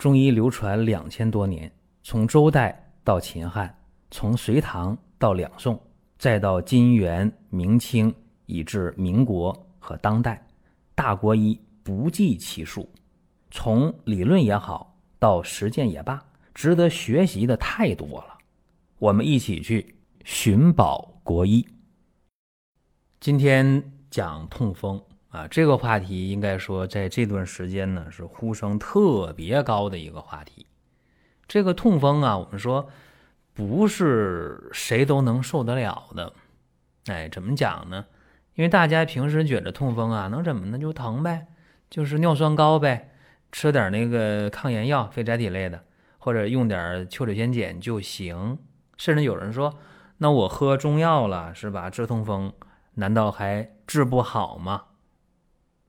中医流传两千多年，从周代到秦汉，从隋唐到两宋，再到金元明清，以至民国和当代，大国医不计其数。从理论也好，到实践也罢，值得学习的太多了。我们一起去寻宝国医。今天讲痛风。啊，这个话题应该说在这段时间呢是呼声特别高的一个话题。这个痛风啊，我们说不是谁都能受得了的。哎，怎么讲呢？因为大家平时觉得痛风啊能怎么呢？就疼呗，就是尿酸高呗，吃点那个抗炎药、非甾体类的，或者用点秋水仙碱就行。甚至有人说，那我喝中药了是吧？治痛风难道还治不好吗？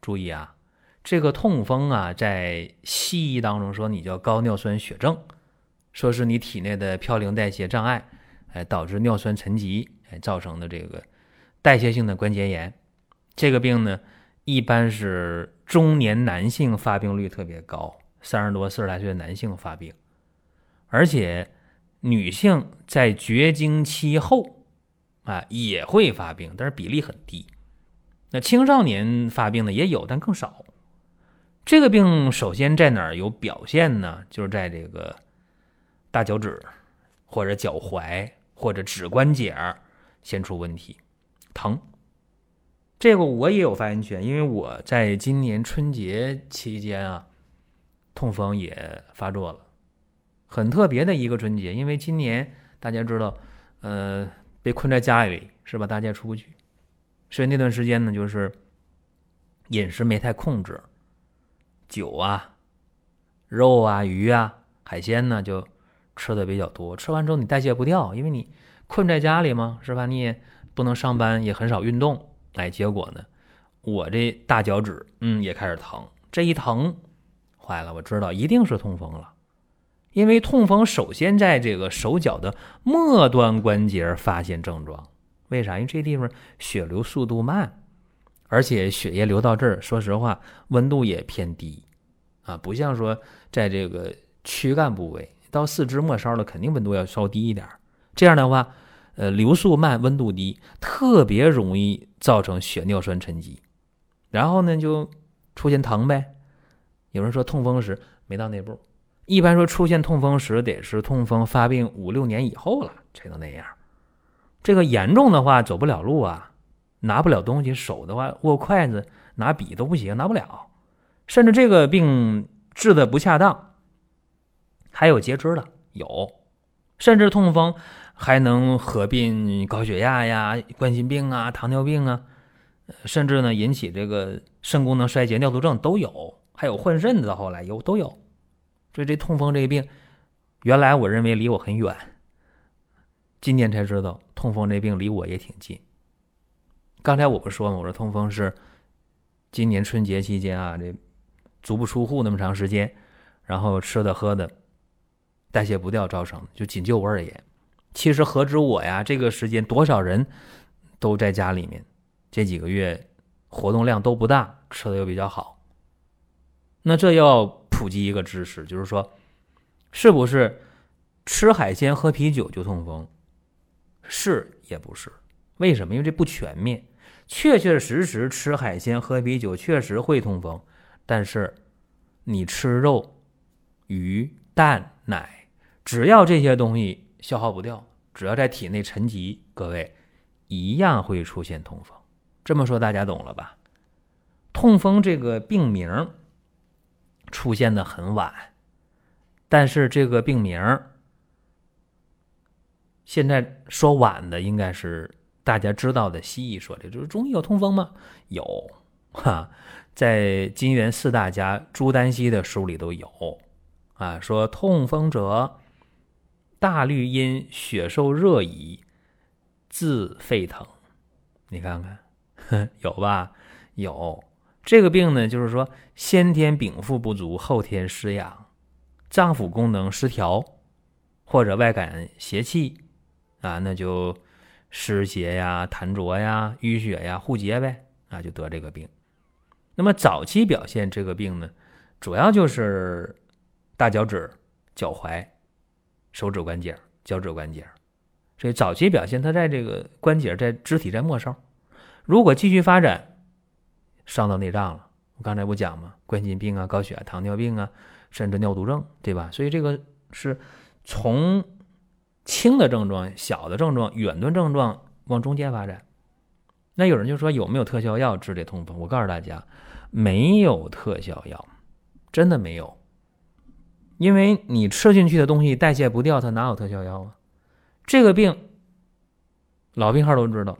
注意啊，这个痛风啊，在西医当中说你叫高尿酸血症，说是你体内的嘌呤代谢障碍，哎，导致尿酸沉积，哎，造成的这个代谢性的关节炎。这个病呢，一般是中年男性发病率特别高，三十多、四十来岁的男性发病，而且女性在绝经期后啊也会发病，但是比例很低。那青少年发病的也有，但更少。这个病首先在哪儿有表现呢？就是在这个大脚趾或者脚踝或者指关节先出问题，疼。这个我也有发言权，因为我在今年春节期间啊，痛风也发作了，很特别的一个春节。因为今年大家知道，呃，被困在家里是吧？大家出不去。所以那段时间呢，就是饮食没太控制，酒啊、肉啊、鱼啊、海鲜呢就吃的比较多。吃完之后你代谢不掉，因为你困在家里嘛，是吧？你也不能上班，也很少运动。哎，结果呢，我这大脚趾嗯也开始疼。这一疼，坏了，我知道一定是痛风了，因为痛风首先在这个手脚的末端关节发现症状。为啥？因为这地方血流速度慢，而且血液流到这儿，说实话，温度也偏低，啊，不像说在这个躯干部位，到四肢末梢了，肯定温度要稍低一点。这样的话，呃，流速慢，温度低，特别容易造成血尿酸沉积，然后呢，就出现疼呗。有人说痛风时没到那步，一般说出现痛风时得是痛风发病五六年以后了才能那样。这个严重的话走不了路啊，拿不了东西，手的话握筷子、拿笔都不行，拿不了。甚至这个病治的不恰当，还有截肢的有，甚至痛风还能合并高血压呀、冠心病啊、糖尿病啊，甚至呢引起这个肾功能衰竭、尿毒症都有，还有换肾的，后来有都有。所以这痛风这个病，原来我认为离我很远。今年才知道，痛风这病离我也挺近。刚才我不说吗？我说痛风是今年春节期间啊，这足不出户那么长时间，然后吃的喝的代谢不掉造成的，就仅就我而言。其实何止我呀，这个时间多少人都在家里面，这几个月活动量都不大，吃的又比较好。那这要普及一个知识，就是说，是不是吃海鲜喝啤酒就痛风？是也不是，为什么？因为这不全面。确确实实吃海鲜、喝啤酒确实会痛风，但是你吃肉、鱼、蛋、奶，只要这些东西消耗不掉，只要在体内沉积，各位一样会出现痛风。这么说大家懂了吧？痛风这个病名出现的很晚，但是这个病名。现在说晚的应该是大家知道的西医说的，就是中医有痛风吗？有，哈，在金元四大家朱丹溪的书里都有，啊，说痛风者，大绿因血受热矣，自沸腾。你看看，有吧？有这个病呢，就是说先天禀赋不足，后天失养，脏腑功能失调，或者外感邪气。啊，那就湿邪呀、痰浊呀、淤血呀、互结呗，啊，就得这个病。那么早期表现这个病呢，主要就是大脚趾、脚踝、手指关节、脚趾关节。所以早期表现，它在这个关节在肢体在末梢。如果继续发展，伤到内脏了。我刚才不讲吗？冠心病啊、高血压、糖尿病啊，甚至尿毒症，对吧？所以这个是从轻的症状、小的症状、远端症状往中间发展。那有人就说有没有特效药治这痛风？我告诉大家，没有特效药，真的没有。因为你吃进去的东西代谢不掉，它哪有特效药啊？这个病，老病号都知道，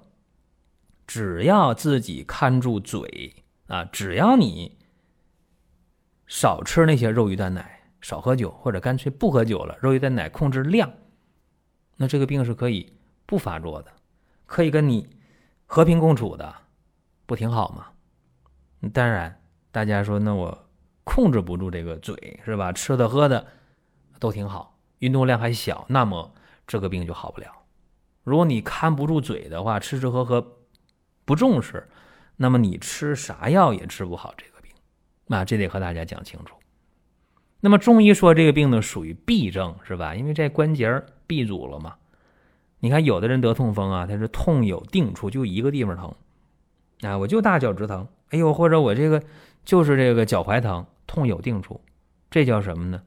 只要自己看住嘴啊，只要你少吃那些肉、鱼、蛋、奶，少喝酒，或者干脆不喝酒了，肉、鱼、蛋、奶控制量，那这个病是可以不发作的，可以跟你。和平共处的，不挺好吗？当然，大家说那我控制不住这个嘴是吧？吃的喝的都挺好，运动量还小，那么这个病就好不了。如果你看不住嘴的话，吃吃喝喝不重视，那么你吃啥药也治不好这个病。那这得和大家讲清楚。那么中医说这个病呢属于痹症是吧？因为这关节闭阻了嘛。你看，有的人得痛风啊，他是痛有定处，就一个地方疼，啊，我就大脚趾疼，哎呦，或者我这个就是这个脚踝疼，痛有定处，这叫什么呢？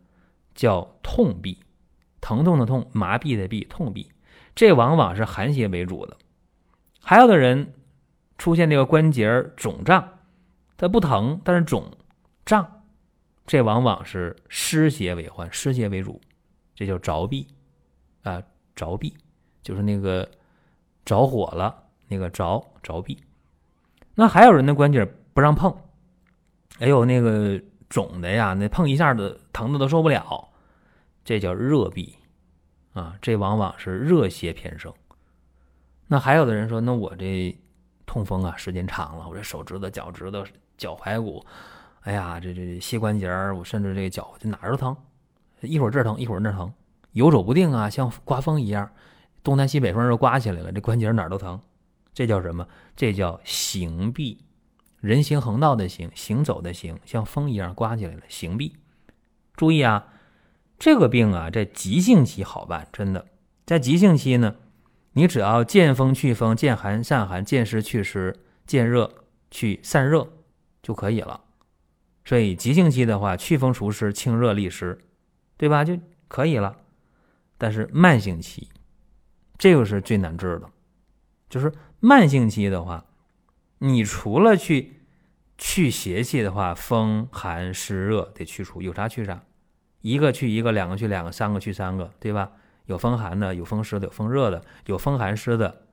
叫痛痹，疼痛的痛，麻痹的痹，痛痹，这往往是寒邪为主的。还有的人出现这个关节肿胀，它不疼，但是肿胀，这往往是湿邪为患，湿邪为主，这叫着痹，啊，着痹。就是那个着火了，那个着着痹。那还有人的关节不让碰，哎呦，那个肿的呀，那碰一下子疼的都受不了，这叫热痹啊，这往往是热邪偏盛。那还有的人说，那我这痛风啊，时间长了，我这手指头、脚趾头、脚踝骨，哎呀，这这膝关节我甚至这个脚就哪儿都疼，一会儿这疼，一会儿那疼，游走不定啊，像刮风一样。东南西北风都刮起来了，这关节哪儿都疼，这叫什么？这叫行痹，人行横道的行，行走的行，像风一样刮起来了，行痹。注意啊，这个病啊，在急性期好办，真的，在急性期呢，你只要见风去风，见寒散寒，见湿去湿，见热去散热就可以了。所以急性期的话，祛风除湿，清热利湿，对吧？就可以了。但是慢性期。这个是最难治的，就是慢性期的话，你除了去去邪气的话，风寒湿热得去除，有啥去啥，一个去一个，两个去两个，三个去三个，对吧？有风寒的，有风湿的，有风热的，有风寒湿的。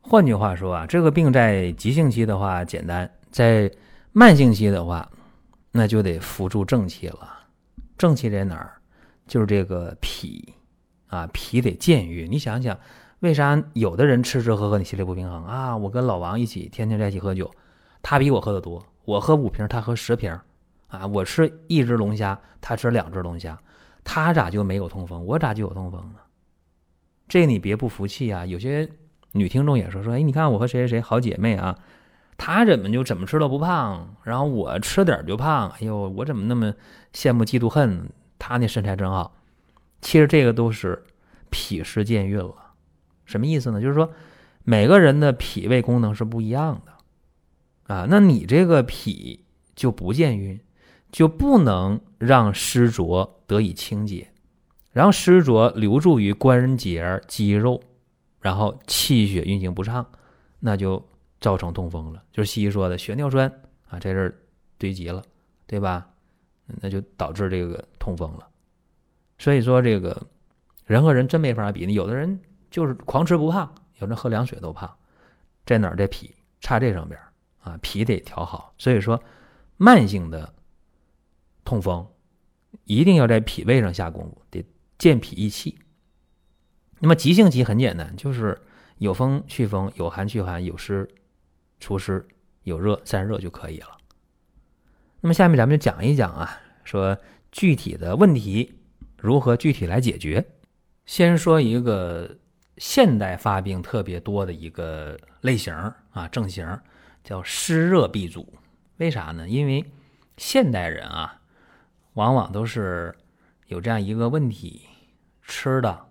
换句话说啊，这个病在急性期的话简单，在慢性期的话，那就得扶助正气了。正气在哪儿？就是这个脾啊，脾得健运。你想想。为啥有的人吃吃喝喝你心里不平衡啊？我跟老王一起天天在一起喝酒，他比我喝的多，我喝五瓶，他喝十瓶，啊，我吃一只龙虾，他吃两只龙虾，他咋就没有痛风，我咋就有痛风呢？这你别不服气啊！有些女听众也说说，哎，你看我和谁谁谁好姐妹啊，她怎么就怎么吃都不胖，然后我吃点就胖，哎呦，我怎么那么羡慕嫉妒恨？她那身材真好，其实这个都是脾湿健运了。什么意思呢？就是说，每个人的脾胃功能是不一样的，啊，那你这个脾就不健运，就不能让湿浊得以清洁，然后湿浊留住于关节肌肉，然后气血运行不畅，那就造成痛风了。就是西医说的血尿酸啊，在这儿堆积了，对吧？那就导致这个痛风了。所以说，这个人和人真没法比。有的人。就是狂吃不胖，有人喝凉水都胖，在哪儿？在脾，差这上边啊，脾得调好。所以说，慢性的痛风一定要在脾胃上下功夫，得健脾益气。那么急性期很简单，就是有风祛风，有寒祛寒，有湿除湿，有热散热就可以了。那么下面咱们就讲一讲啊，说具体的问题如何具体来解决。先说一个。现代发病特别多的一个类型啊，症型叫湿热闭阻。为啥呢？因为现代人啊，往往都是有这样一个问题：吃的、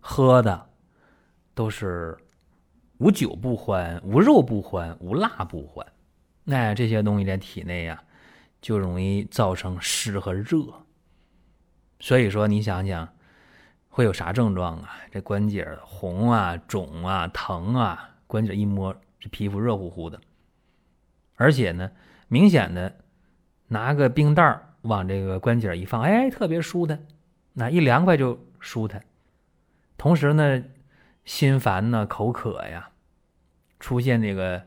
喝的都是无酒不欢、无肉不欢、无辣不欢。那这些东西在体内呀，就容易造成湿和热。所以说，你想想，会有啥症状啊？这关节红啊、肿啊、疼啊，关节一摸，这皮肤热乎乎的，而且呢，明显的拿个冰袋。往这个关节一放，哎，特别舒坦，那一凉快就舒坦。同时呢，心烦呢，口渴呀，出现这个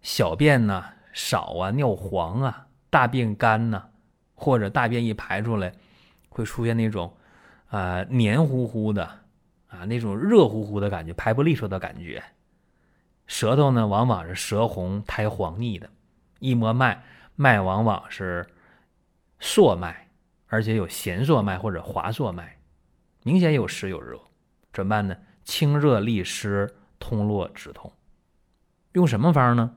小便呢少啊，尿黄啊，大便干呐，或者大便一排出来，会出现那种啊黏糊糊的啊那种热乎乎的感觉，排不利索的感觉。舌头呢，往往是舌红苔黄腻的，一摸脉，脉往往是。朔脉，而且有弦朔脉或者滑朔脉，明显有湿有热，怎么办呢？清热利湿，通络止痛。用什么方呢？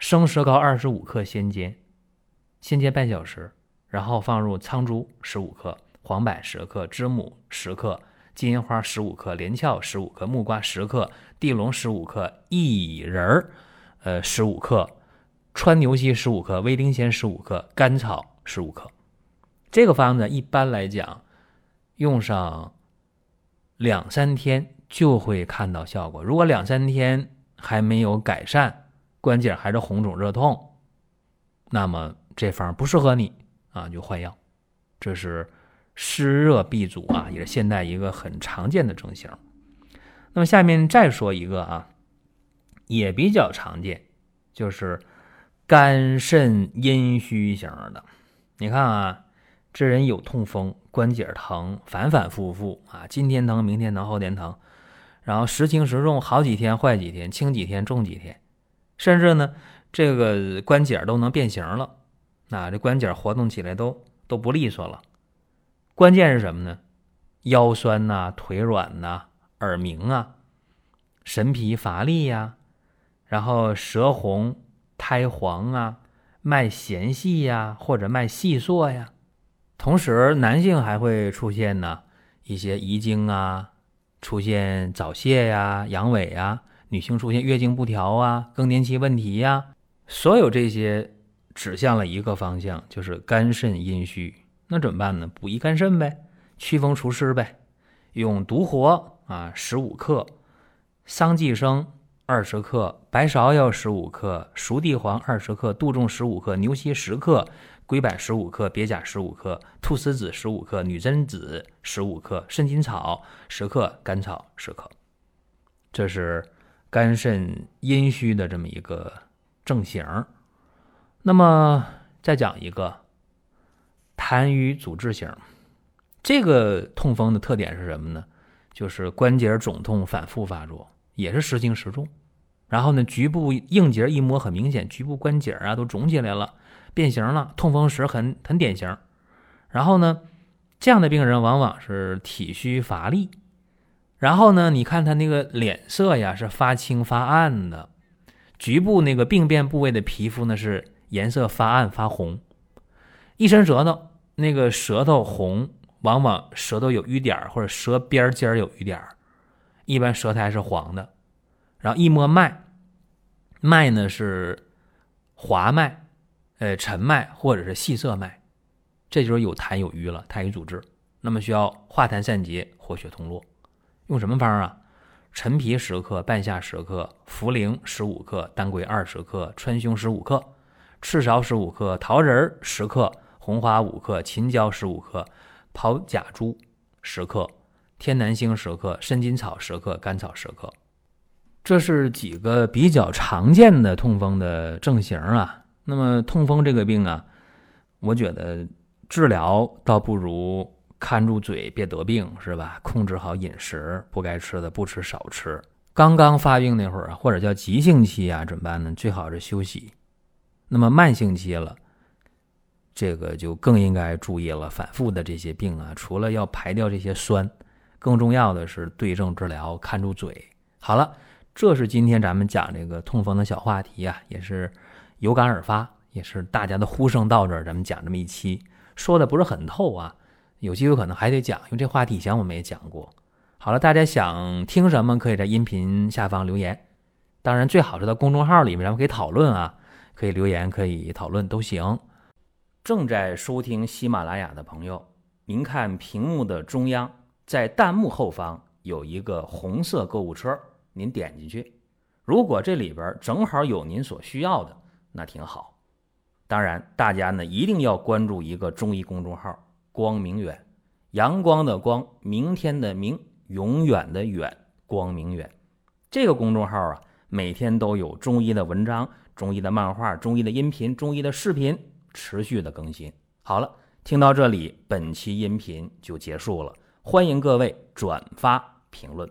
生石膏二十五克，先煎，先煎半小时，然后放入苍术十五克、黄柏十克、知母十克、金银花十五克、连翘十五克、木瓜十克、地龙十五克、薏仁儿呃十五克、川牛膝十五克、威丁仙十五克、甘草。十五克，这个方子一般来讲，用上两三天就会看到效果。如果两三天还没有改善，关节还是红肿热痛，那么这方不适合你啊，就换药。这是湿热闭阻啊，也是现代一个很常见的症型。那么下面再说一个啊，也比较常见，就是肝肾阴虚型的。你看啊，这人有痛风，关节疼，反反复复啊，今天疼，明天疼，后天疼，然后时轻时重，好几天坏几天，轻几天重几天，甚至呢，这个关节都能变形了，那，这关节活动起来都都不利索了。关键是什么呢？腰酸呐，腿软呐，耳鸣啊，神疲乏力呀，然后舌红苔黄啊。脉弦细呀，或者脉细缩呀，同时男性还会出现呢一些遗精啊，出现早泄呀、阳痿呀，女性出现月经不调啊、更年期问题呀，所有这些指向了一个方向，就是肝肾阴虚。那怎么办呢？补益肝肾呗，祛风除湿呗，用独活啊十五克，桑寄生。二十克白芍药，十五克熟地黄，二十克杜仲，十五克牛膝，十克龟柏，十五克鳖甲，十五克菟丝子，十五克女贞子，十五克肾金草，十克甘草，十克。这是肝肾阴虚的这么一个症型。那么再讲一个痰瘀阻滞型，这个痛风的特点是什么呢？就是关节肿痛反复发作。也是时轻时重，然后呢，局部硬节一摸很明显，局部关节啊都肿起来了，变形了，痛风时很很典型。然后呢，这样的病人往往是体虚乏力，然后呢，你看他那个脸色呀是发青发暗的，局部那个病变部位的皮肤呢是颜色发暗发红，一伸舌头，那个舌头红，往往舌头有瘀点或者舌边尖有瘀点一般舌苔是黄的，然后一摸脉，脉呢是滑脉、呃沉脉或者是细涩脉，这就是有痰有瘀了，痰瘀阻滞，那么需要化痰散结、活血通络。用什么方啊？陈皮十克、半夏十克、茯苓十五克、当归二十克、川芎十五克、赤芍十五克、桃仁十克、红花五克、秦椒十五克、炮甲珠十克。天南星十克，肾金草十克，甘草十克，这是几个比较常见的痛风的症型啊。那么痛风这个病啊，我觉得治疗倒不如看住嘴，别得病，是吧？控制好饮食，不该吃的不吃少吃。刚刚发病那会儿啊，或者叫急性期啊，怎么办呢？最好是休息。那么慢性期了，这个就更应该注意了。反复的这些病啊，除了要排掉这些酸。更重要的是对症治疗，看住嘴。好了，这是今天咱们讲这个痛风的小话题啊，也是有感而发，也是大家的呼声到这儿，咱们讲这么一期，说的不是很透啊，有机会可能还得讲，因为这话题以前我们也讲过。好了，大家想听什么，可以在音频下方留言。当然，最好是在公众号里面，咱们可以讨论啊，可以留言，可以讨论都行。正在收听喜马拉雅的朋友，您看屏幕的中央，在弹幕后方有一个红色购物车，您点进去。如果这里边正好有您所需要的，那挺好。当然，大家呢一定要关注一个中医公众号“光明远”，阳光的光，明天的明，永远的远，光明远。这个公众号啊，每天都有中医的文章、中医的漫画、中医的音频、中医的视频持续的更新。好了，听到这里，本期音频就结束了。欢迎各位转发评论。